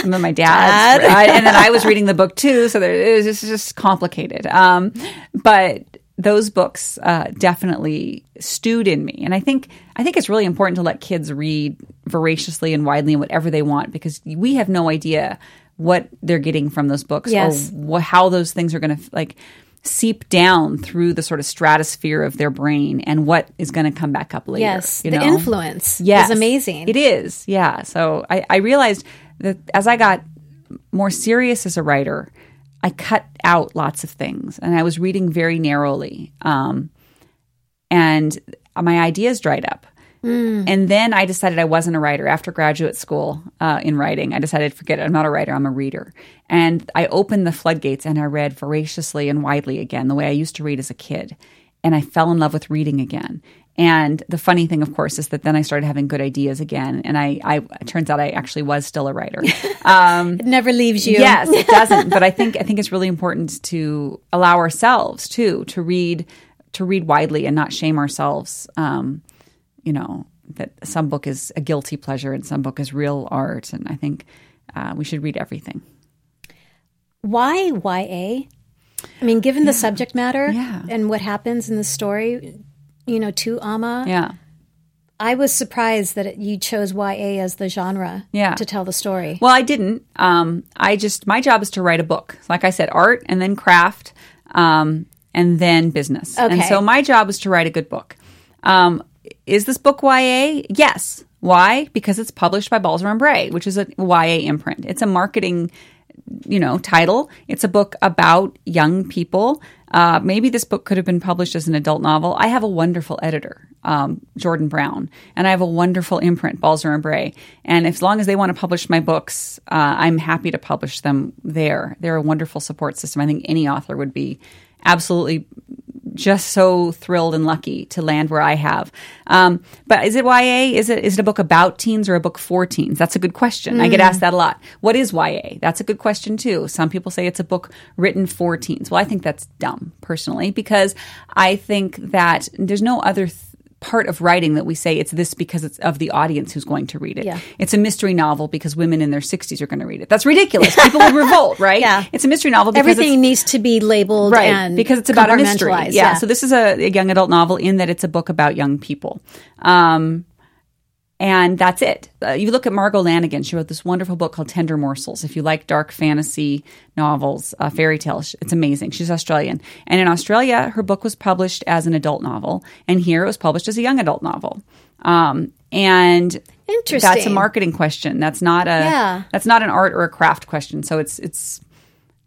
[SPEAKER 3] And then my dad, and then I was reading the book too, so there, it was just, just complicated. Um, but those books uh, definitely stewed in me, and I think I think it's really important to let kids read voraciously and widely and whatever they want because we have no idea what they're getting from those books
[SPEAKER 1] Yes.
[SPEAKER 3] or wh- how those things are going to like. Seep down through the sort of stratosphere of their brain and what is going to come back up later.
[SPEAKER 1] Yes, the
[SPEAKER 3] know?
[SPEAKER 1] influence
[SPEAKER 3] Yes,
[SPEAKER 1] is amazing.
[SPEAKER 3] It is, yeah. So I, I realized that as I got more serious as a writer, I cut out lots of things and I was reading very narrowly. Um, and my ideas dried up. And then I decided I wasn't a writer after graduate school uh, in writing. I decided, forget it, I'm not a writer, I'm a reader. And I opened the floodgates and I read voraciously and widely again, the way I used to read as a kid. And I fell in love with reading again. And the funny thing, of course, is that then I started having good ideas again. And I, I it turns out I actually was still a writer.
[SPEAKER 1] it never leaves you.
[SPEAKER 3] Yes, it doesn't. but I think I think it's really important to allow ourselves too to read to read widely and not shame ourselves. Um, you know that some book is a guilty pleasure and some book is real art, and I think uh, we should read everything.
[SPEAKER 1] Why YA? I mean, given the subject matter
[SPEAKER 3] Yeah.
[SPEAKER 1] and what happens in the story, you know, to Amma,
[SPEAKER 3] Yeah,
[SPEAKER 1] I was surprised that it, you chose YA as the genre
[SPEAKER 3] Yeah.
[SPEAKER 1] to tell the story.
[SPEAKER 3] Well, I didn't. Um, I just my job is to write a book. Like I said, art and then craft, um, and then business.
[SPEAKER 1] Okay.
[SPEAKER 3] And so my job is to write a good book. Um, is this book YA? Yes. Why? Because it's published by Balzer and Bray, which is a YA imprint. It's a marketing, you know, title. It's a book about young people. Uh, maybe this book could have been published as an adult novel. I have a wonderful editor, um, Jordan Brown, and I have a wonderful imprint, Balzer and Bray. And as long as they want to publish my books, uh, I'm happy to publish them there. They're a wonderful support system. I think any author would be absolutely just so thrilled and lucky to land where I have. Um, but is it YA? Is it is it a book about teens or a book for teens? That's a good question. I get asked that a lot. What is YA? That's a good question too. Some people say it's a book written for teens. Well, I think that's dumb personally because I think that there's no other. Th- part of writing that we say it's this because it's of the audience who's going to read it.
[SPEAKER 1] Yeah.
[SPEAKER 3] It's a mystery novel because women in their 60s are going to read it. That's ridiculous. People would revolt, right?
[SPEAKER 1] Yeah.
[SPEAKER 3] It's a mystery novel
[SPEAKER 1] Everything needs to be labeled
[SPEAKER 3] right
[SPEAKER 1] and
[SPEAKER 3] because it's about a mystery
[SPEAKER 1] compartmentalized.
[SPEAKER 3] yeah. so this is a, a young adult novel in that it's a book about young people um, and that's it. Uh, you look at Margo Lanagan. She wrote this wonderful book called tender morsels. If you like dark fantasy novels uh, fairy tales it's amazing. She's australian. And in australia her book was published as an adult novel. And here it was published as a young adult novel. Um, and that's a marketing question. That's not a
[SPEAKER 1] Yeah.
[SPEAKER 3] that's not an art or a craft question. So it's it's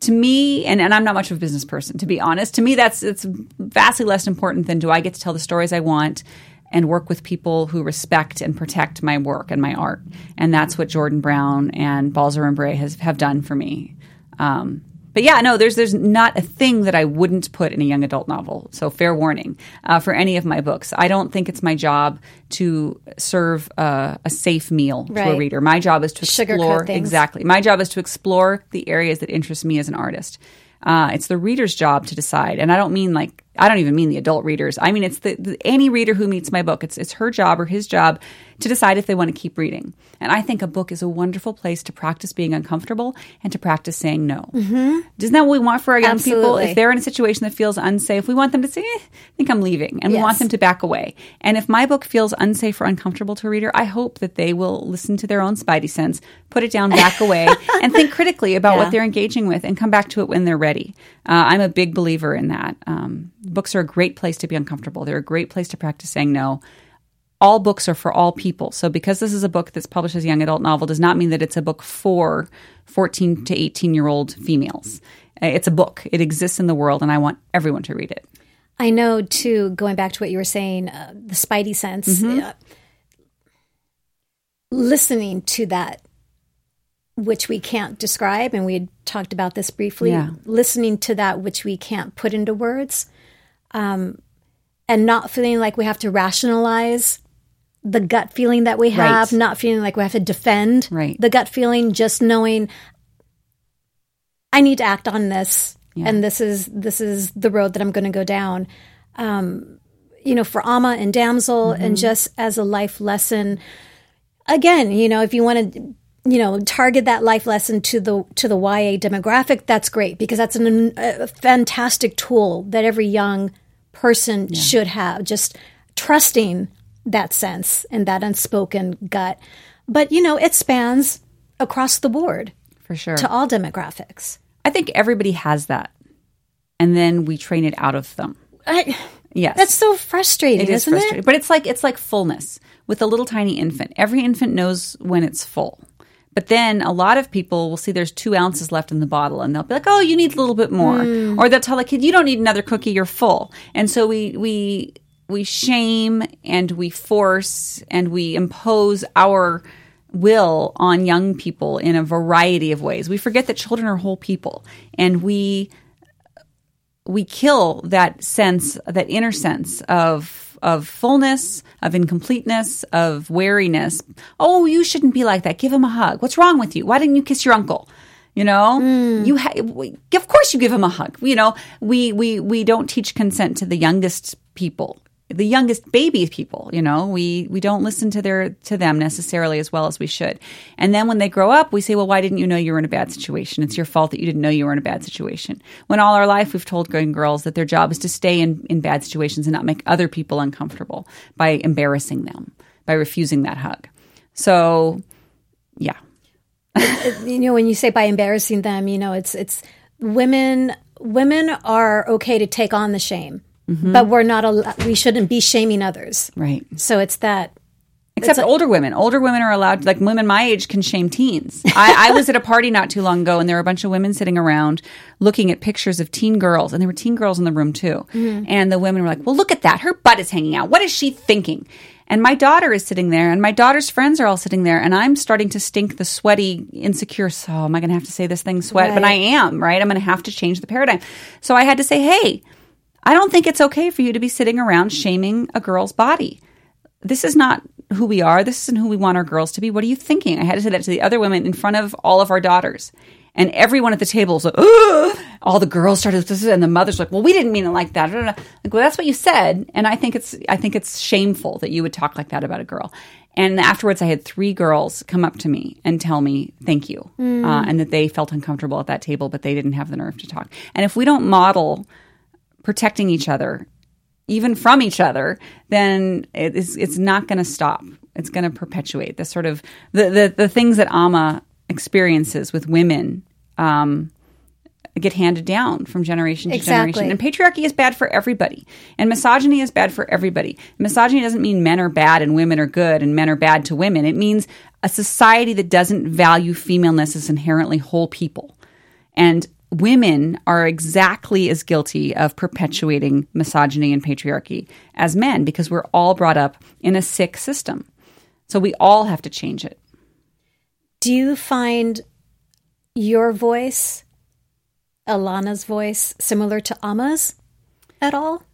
[SPEAKER 3] to me, and, and I'm not much of a business person, to be honest. To me, that's it's vastly less important than do I get to tell the stories I want and work with people who respect and protect my work and my art. And that's what Jordan Brown and Balzer and Bray has have done for me. Um, but yeah, no, there's there's not a thing that I wouldn't put in a young adult novel. So fair warning uh, for any of my books. I don't think it's my job to serve uh, a safe meal to a reader. My job is to explore exactly. My job is to explore the areas that interest me as an artist. Uh, it's the reader's job to decide, and I don't mean like I don't even mean the adult readers. I mean it's the, the any reader who meets my book. It's it's her job or his job to decide if they want to keep reading. And I think a book is a wonderful place to practice being uncomfortable and to practice saying no. Mm-hmm. Isn't that what we want for our young people? If they're in a situation that feels unsafe, we want them to say, eh, "I think I'm leaving," and we want them to back away. And if my book feels unsafe or uncomfortable to a reader, I hope that they will listen to their own spidey sense, put it down, back away, and think critically about
[SPEAKER 1] Yeah.
[SPEAKER 3] what they're engaging with and come back to it when they're ready. Uh, I'm a big believer in that. Um, books are a great place to be uncomfortable. They're a great place to practice saying no. All books are for all people. So because this is a book that's published as a young adult novel does not mean that it's a book for 14 to 18 year old females. Uh, It's a book. It exists in the world and I want everyone to read it.
[SPEAKER 1] I know too. Going back to what you were saying, uh, the spidey sense,
[SPEAKER 3] Mm-hmm.
[SPEAKER 1] uh, listening to that, which we can't describe, and we had talked about this briefly.
[SPEAKER 3] Yeah.
[SPEAKER 1] Listening to that which we can't put into words, um, and not feeling like we have to rationalize the gut feeling that we have,
[SPEAKER 3] Right.
[SPEAKER 1] not feeling like we have to defend
[SPEAKER 3] Right.
[SPEAKER 1] the gut feeling, just knowing I need to act on this, and this is this is the road that I'm going to go down. Um, you know, for Amma and Damsel, and just as a life lesson. Again, you know, if you want to, you know, target that life lesson to the to the YA demographic, that's great because that's an, a fantastic tool that every young person should have. Just trusting that sense and that unspoken gut. But you know, it spans across the board
[SPEAKER 3] For sure.
[SPEAKER 1] to all demographics.
[SPEAKER 3] I think everybody has that. and then we train it out of them.
[SPEAKER 1] I,
[SPEAKER 3] Yes.
[SPEAKER 1] that's so frustrating,
[SPEAKER 3] It is
[SPEAKER 1] isn't
[SPEAKER 3] frustrating,
[SPEAKER 1] it?
[SPEAKER 3] but it's like it's like fullness with a little tiny infant. Every infant knows when it's full, but then a lot of people will see there's two ounces left in the bottle, and they'll be like, "Oh, you need a little bit more,"
[SPEAKER 1] Hmm.
[SPEAKER 3] or they'll tell the kid, "You don't need another cookie. You're full." And so we we we shame and we force and we impose our will on young people in a variety of ways. We forget that children are whole people, and we we kill that sense, that inner sense of of fullness, of incompleteness, of wariness. Oh, you shouldn't be like that. Give him a hug. What's wrong with you? Why didn't you kiss your uncle? You know, hmm. you ha- of course you give him a hug. You know, we we we don't teach consent to the youngest people the youngest baby people you know we we don't listen to their to them necessarily as well as we should. And then when they grow up we say well why didn't you know you were in a bad situation? It's your fault that you didn't know you were in a bad situation. When all our life we've told girls that their job is to stay in in bad situations and not make other people uncomfortable by embarrassing them by refusing that hug. So yeah.
[SPEAKER 1] You know when you say by embarrassing them you know it's it's women women are okay to take on the shame Mm-hmm. but we're not al- we shouldn't be shaming others
[SPEAKER 3] right
[SPEAKER 1] so it's that
[SPEAKER 3] Except older women. Older women are allowed, like women my age can shame teens. I, I was at a party not too long ago and there were a bunch of women sitting around looking at pictures of teen girls. And there were teen girls in the room too. Mm-hmm. And the women were like, well, look at that. Her butt is hanging out. What is she thinking? And my daughter is sitting there and my daughter's friends are all sitting there. And I'm starting to stink the sweaty, insecure. So am I going to have to say this thing sweat? But I am, right? I'm going to have to change the paradigm. So I had to say, hey, I don't think it's okay for you to be sitting around shaming a girl's body this is not who we are. This isn't who we want our girls to be. What are you thinking? I had to say that to the other women in front of all of our daughters. And everyone at the table was like, Ugh! all the girls started, and the mothers were like, well, we didn't mean it like that. Like, well, that's what you said. And I think it's, I think it's shameful that you would talk like that about a girl. And afterwards, I had three girls come up to me and tell me thank you, uh, and that they felt uncomfortable at that table, but they didn't have the nerve to talk. And if we don't model protecting each other even from each other, then it is, it's not going to stop. It's going to perpetuate the sort of the, the, the things that Amma experiences with women um, get handed down from generation to
[SPEAKER 1] Exactly.
[SPEAKER 3] generation. And patriarchy is bad for everybody, and misogyny is bad for everybody. Misogyny doesn't mean men are bad and women are good, and men are bad to women. It means a society that doesn't value femaleness as inherently whole people. And women are exactly as guilty of perpetuating misogyny and patriarchy as men because we're all brought up in a sick system. So we all have to change it.
[SPEAKER 1] do you find your voice Elana's voice similar to amma's at all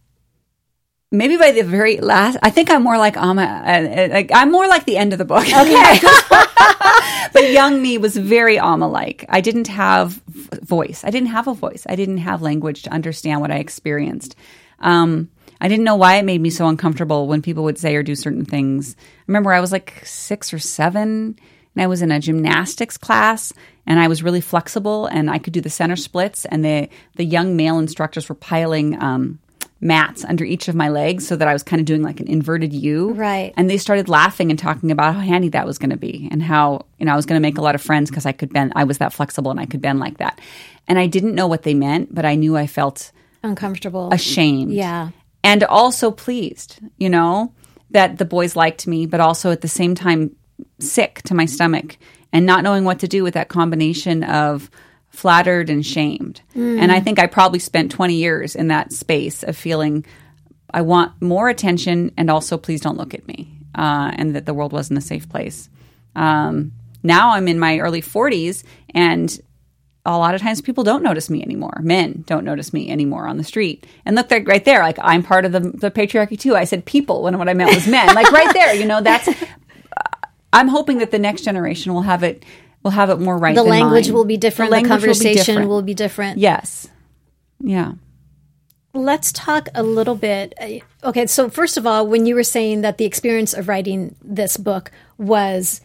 [SPEAKER 3] Maybe by the very last, I think I'm more like. Uh, uh, like, I'm more like the end of the book. Okay, but young me was very Amma like. I didn't have voice. I didn't have a voice. I didn't have language to understand what I experienced. Um, I didn't know why it made me so uncomfortable when people would say or do certain things. I remember I was like six or seven, and I was in a gymnastics class, and I was really flexible, and I could do the center splits, and the the young male instructors were piling. Um, mats under each of my legs so that I was kind of doing like an inverted U.
[SPEAKER 1] Right.
[SPEAKER 3] And they started laughing and talking about how handy that was going to be and how, you know, I was going to make a lot of friends because I could bend, I was that flexible and I could bend like that. And I didn't know what they meant, but I knew I felt
[SPEAKER 1] uncomfortable
[SPEAKER 3] ashamed.
[SPEAKER 1] Yeah.
[SPEAKER 3] And also pleased, you know, that the boys liked me, but also at the same time sick to my stomach and not knowing what to do with that combination of flattered and shamed. And I think I probably spent 20 years in that space of feeling I want more attention and also please don't look at me uh, and that the world wasn't a safe place. Um, now I'm in my early 40s and a lot of times people don't notice me anymore. Men don't notice me anymore on the street. And look, right there, like I'm part of the, the patriarchy too. I said people when what I meant was men. like right there, you know, that's. I'm hoping that the next generation will have it will have it more right.
[SPEAKER 1] the language
[SPEAKER 3] mine.
[SPEAKER 1] will be different the,
[SPEAKER 3] language will be
[SPEAKER 1] conversation will be different
[SPEAKER 3] Yes. Yeah.
[SPEAKER 1] Let's talk a little bit. uh, Okay, so first of all, when you were saying that the experience of writing this book was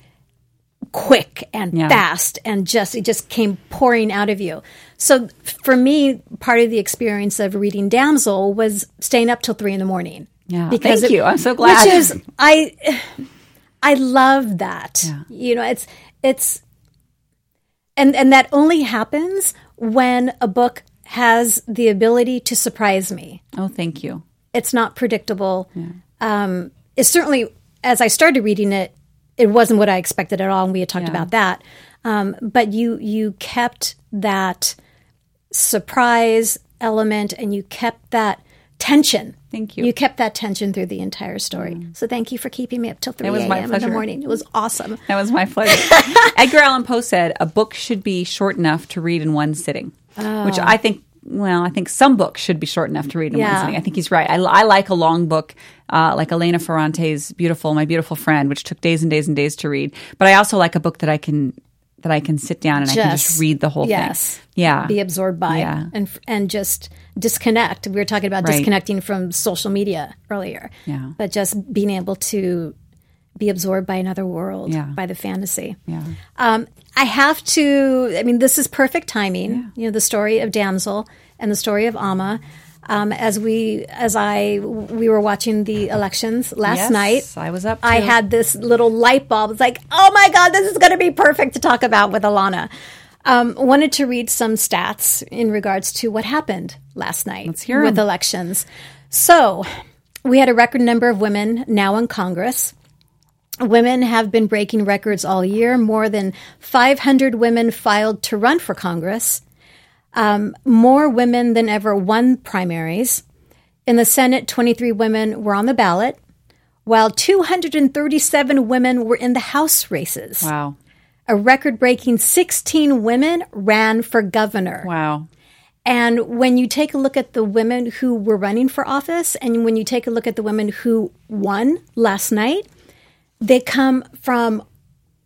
[SPEAKER 1] quick and
[SPEAKER 3] Yeah.
[SPEAKER 1] fast and just it just came pouring out of you. So for me, part of the experience of reading Damsel was staying up till three in the morning.
[SPEAKER 3] Yeah. Thank you. I'm so glad.
[SPEAKER 1] Which is I I love that. You know, it's it's and and that only happens when a book has the ability to surprise me.
[SPEAKER 3] Oh, thank you.
[SPEAKER 1] It's not predictable. Um, it's certainly, as I started reading it, it wasn't what I expected at all, and we had talked
[SPEAKER 3] Yeah.
[SPEAKER 1] about that. Um, but you you kept that surprise element, and you kept that tension.
[SPEAKER 3] Thank you. Mm.
[SPEAKER 1] You kept that tension through the entire story. So thank you for keeping me up till three
[SPEAKER 3] was
[SPEAKER 1] a.m. in the morning. It was awesome.
[SPEAKER 3] That was my pleasure. Edgar Allan Poe said a book should be short enough to read in one sitting, which I think. Well, I think some books should be short enough to read in one
[SPEAKER 1] Yeah.
[SPEAKER 3] sitting. I think he's right. I, I like a long book, uh, like Elena Ferrante's "Beautiful, My Beautiful Friend," which took days and days and days to read. But I also like a book that I can that I can sit down and I can just read the whole
[SPEAKER 1] yes,
[SPEAKER 3] thing. Yeah,
[SPEAKER 1] be absorbed by
[SPEAKER 3] Yeah.
[SPEAKER 1] and and just disconnect. We were talking about
[SPEAKER 3] Right.
[SPEAKER 1] disconnecting from social media earlier.
[SPEAKER 3] Yeah.
[SPEAKER 1] but just being able to be absorbed by another world,
[SPEAKER 3] Yeah.
[SPEAKER 1] by the fantasy.
[SPEAKER 3] Yeah.
[SPEAKER 1] Um, I have to. I mean, this is perfect timing. You know, the story of Damsel and the story of Amma. Um, as we, as I, we were watching the elections last
[SPEAKER 3] Yes,
[SPEAKER 1] night.
[SPEAKER 3] I was up.
[SPEAKER 1] I had this little light bulb. It's like, oh my God, this is going to be perfect to talk about with Elana. Um, wanted to read some stats in regards to what happened last night
[SPEAKER 3] Let's hear
[SPEAKER 1] with elections. So, we had a record number of women now in Congress. Women have been breaking records all year. More than 500 women filed to run for Congress. Um, more women than ever won primaries. In the Senate, 23 women were on the ballot, while 237 women were in the House races.
[SPEAKER 3] Wow.
[SPEAKER 1] A record breaking 16 women ran for governor.
[SPEAKER 3] Wow.
[SPEAKER 1] And when you take a look at the women who were running for office, and when you take a look at the women who won last night, they come from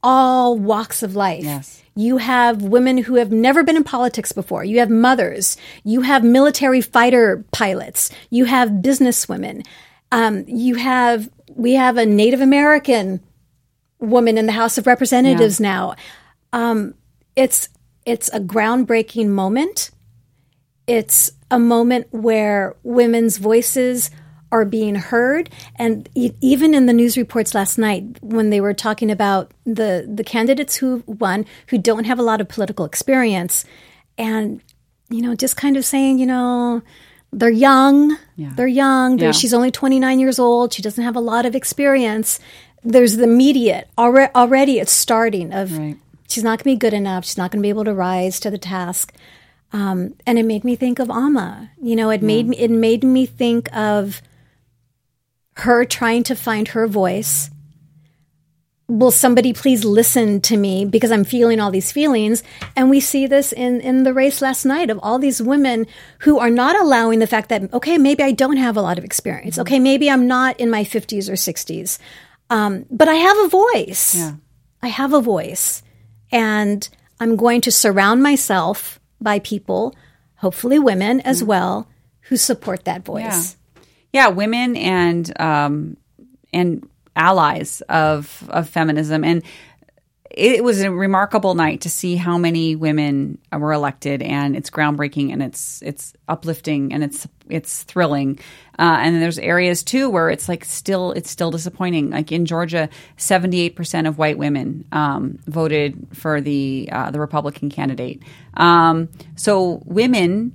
[SPEAKER 1] all walks of life.
[SPEAKER 3] Yes.
[SPEAKER 1] You have women who have never been in politics before. You have mothers. You have military fighter pilots. You have businesswomen. Um, you have we have a Native American woman in the House of Representatives now. Um, it's it's a groundbreaking moment. It's a moment where women's voices are being heard, and e- even in the news reports last night, when they were talking about the the candidates who won, who don't have a lot of political experience, and you know, just kind of saying, you know, they're young, they're young. They're,
[SPEAKER 3] Yeah.
[SPEAKER 1] She's only twenty nine years old. She doesn't have a lot of experience. There's the immediate already. Already, it's starting of
[SPEAKER 3] Right.
[SPEAKER 1] she's not going to be good enough. She's not going to be able to rise to the task. Um, and it made me think of Amma. You know, it made me it made me think of her trying to find her voice. Will somebody please listen to me because I'm feeling all these feelings? And we see this in in the race last night of all these women who are not allowing the fact that okay, maybe I don't have a lot of experience. Okay, maybe I'm not in my 50s or 60s, um, but I have a voice.
[SPEAKER 3] Yeah.
[SPEAKER 1] I have a voice and I'm going to surround myself by people, hopefully women as well, who support that voice.
[SPEAKER 3] yeah, women and um, and allies of of feminism, and it was a remarkable night to see how many women were elected, and it's groundbreaking, and it's it's uplifting, and it's it's thrilling. Uh, and there's areas too where it's like still it's still disappointing. Like in Georgia, 78 percent of white women um, voted for the uh, the Republican candidate. Um, so women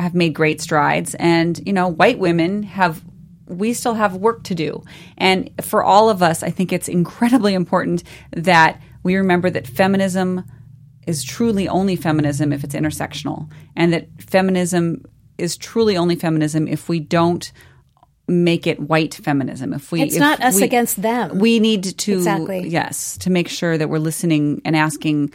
[SPEAKER 3] have made great strides and you know white women have we still have work to do and for all of us i think it's incredibly important that we remember that feminism is truly only feminism if it's intersectional and that feminism is truly only feminism if we don't make it white feminism if we
[SPEAKER 1] It's
[SPEAKER 3] if
[SPEAKER 1] not us
[SPEAKER 3] we-
[SPEAKER 1] against them.
[SPEAKER 3] we need to
[SPEAKER 1] Exactly.
[SPEAKER 3] yes to make sure that we're listening and asking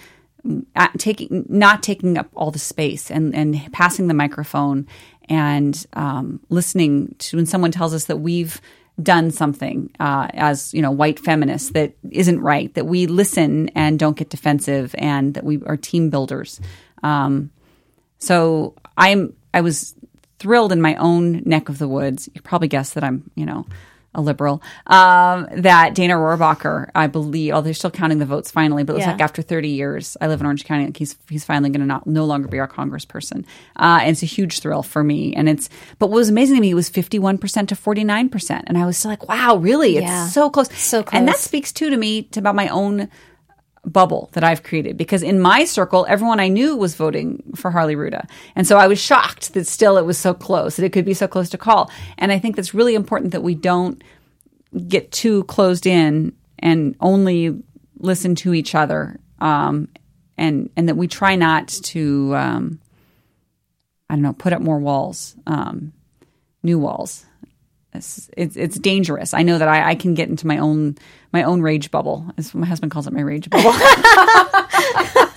[SPEAKER 3] taking not taking up all the space and and passing the microphone and um, listening to when someone tells us that we've done something uh, as you know white feminists that isn't right that we listen and don't get defensive and that we are team builders um, so I'm I was thrilled in my own neck of the woods. You probably guessed that I'm you know a liberal. Um, that Dana Rohrabacher, I believe, oh, they're still counting the votes finally, but it was
[SPEAKER 1] Yeah.
[SPEAKER 3] like after 30 years, I live in Orange County. Like he's he's finally going to not no longer be our congressperson, uh, and it's a huge thrill for me. And it's but what was amazing to me was 51 percent to 49 percent, and I was still like, wow, really? It's
[SPEAKER 1] Yeah.
[SPEAKER 3] so close,
[SPEAKER 1] So close.
[SPEAKER 3] And that speaks too to me to about my own bubble that I've created because in my circle, everyone I knew was voting for Harley Rouda. And so I was shocked that still it was so close, that it could be so close to call. And I think that's really important that we don't get too closed in and only listen to each other. Um, and, and that we try not to, um, I don't know, put up more walls, um, new walls. It's, it's, it's dangerous. I know that I, I can get into my own my own rage bubble. As my husband calls it, my rage bubble.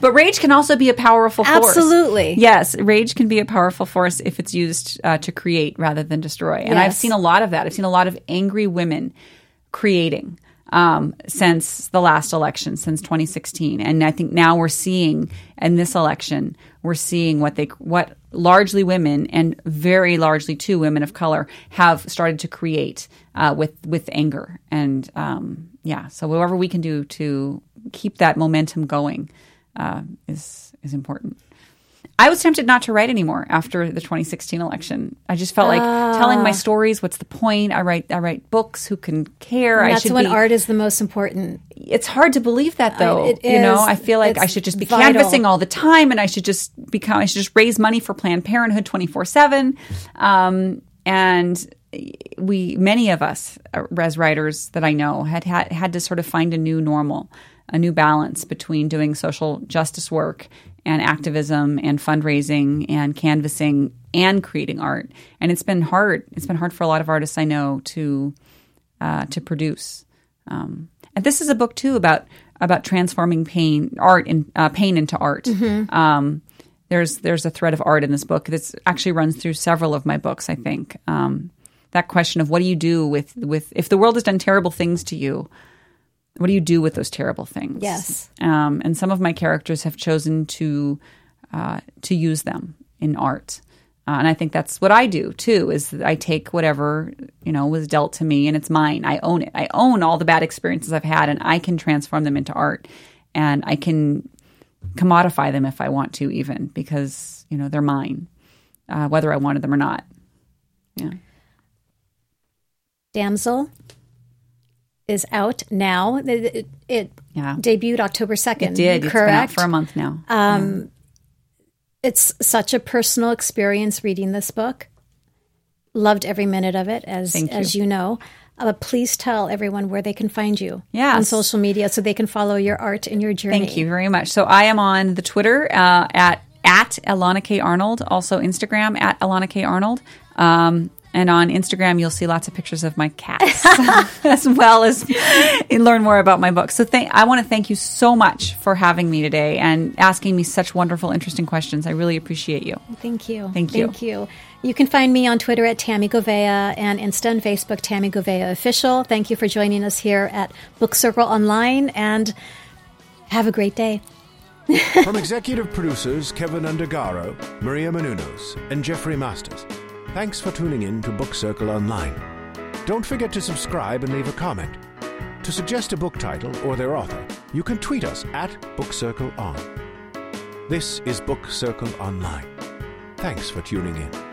[SPEAKER 3] but rage can also be a powerful force.
[SPEAKER 1] Absolutely.
[SPEAKER 3] Yes, rage can be a powerful force if it's used uh, to create rather than destroy. And I've seen a lot of that. I've seen a lot of angry women creating um, since the last election, since 2016. And I think now we're seeing in this election, we're seeing what they what largely women and very largely too women of color have started to create uh, with with anger. And um, yeah, so whatever we can do to keep that momentum going uh, is is important. I was tempted not to write anymore after the 2016 election. I just felt like telling my stories. What's the point? I write I write books. Who can care? I
[SPEAKER 1] That's
[SPEAKER 3] should
[SPEAKER 1] when
[SPEAKER 3] be.
[SPEAKER 1] art is the most important.
[SPEAKER 3] it's hard to believe that though.
[SPEAKER 1] it
[SPEAKER 3] you know. I feel like I should just be
[SPEAKER 1] vital.
[SPEAKER 3] canvassing all the time, and I should just become. I should just raise money for Planned Parenthood 24 seven. Um, and we, many of us uh, as writers that I know, had, had had to sort of find a new normal, a new balance between doing social justice work and activism and fundraising and canvassing and creating art. And it's been hard. It's been hard for a lot of artists I know to uh, to produce. Um, and this is a book too about about transforming pain art in uh, pain into art. Um, there's there's a thread of art in this book that actually runs through several of my books. I think um, that question of what do you do with with if the world has done terrible things to you, what do you do with those terrible things?
[SPEAKER 1] Yes.
[SPEAKER 3] Um, and some of my characters have chosen to uh, to use them in art. Uh, and I think that's what I do too. Is that I take whatever you know was dealt to me, and it's mine. I own it. I own all the bad experiences I've had, and I can transform them into art, and I can commodify them if I want to, even because you know they're mine, uh, whether I wanted them or not. Yeah.
[SPEAKER 1] Damsel is out now. It, it,
[SPEAKER 3] Yeah.
[SPEAKER 1] debuted October 2nd.
[SPEAKER 3] It did. It's been out
[SPEAKER 1] correct?
[SPEAKER 3] for a month now.
[SPEAKER 1] it's such a personal experience reading this book. Loved every minute of it, as
[SPEAKER 3] you.
[SPEAKER 1] as you know. Uh, please tell everyone where they can find you
[SPEAKER 3] Yes.
[SPEAKER 1] on social media so they can follow your art and your journey.
[SPEAKER 3] Thank you very much. So I am on the Twitter uh, at at Elana K Arnold, also Instagram at Elana K Arnold. Um, and on Instagram, you'll see lots of pictures of my cats, as well as learn more about my book. So, thank, I want to thank you so much for having me today and asking me such wonderful, interesting questions. I really appreciate you.
[SPEAKER 1] Thank you.
[SPEAKER 3] Thank you.
[SPEAKER 1] Thank you. You can find me on Twitter at Tammy Govea and Insta and Facebook, Tammy Govea Official. Thank you for joining us here at Book Circle Online and have a great day.
[SPEAKER 2] From executive producers Kevin Undergaro, Maria Menounos, and Jeffrey Masters, thanks for tuning in to Book Circle Online. Don't forget to subscribe and leave a comment. To suggest a book title or their author, you can tweet us at Book Circle On. This is Book Circle Online. Thanks for tuning in.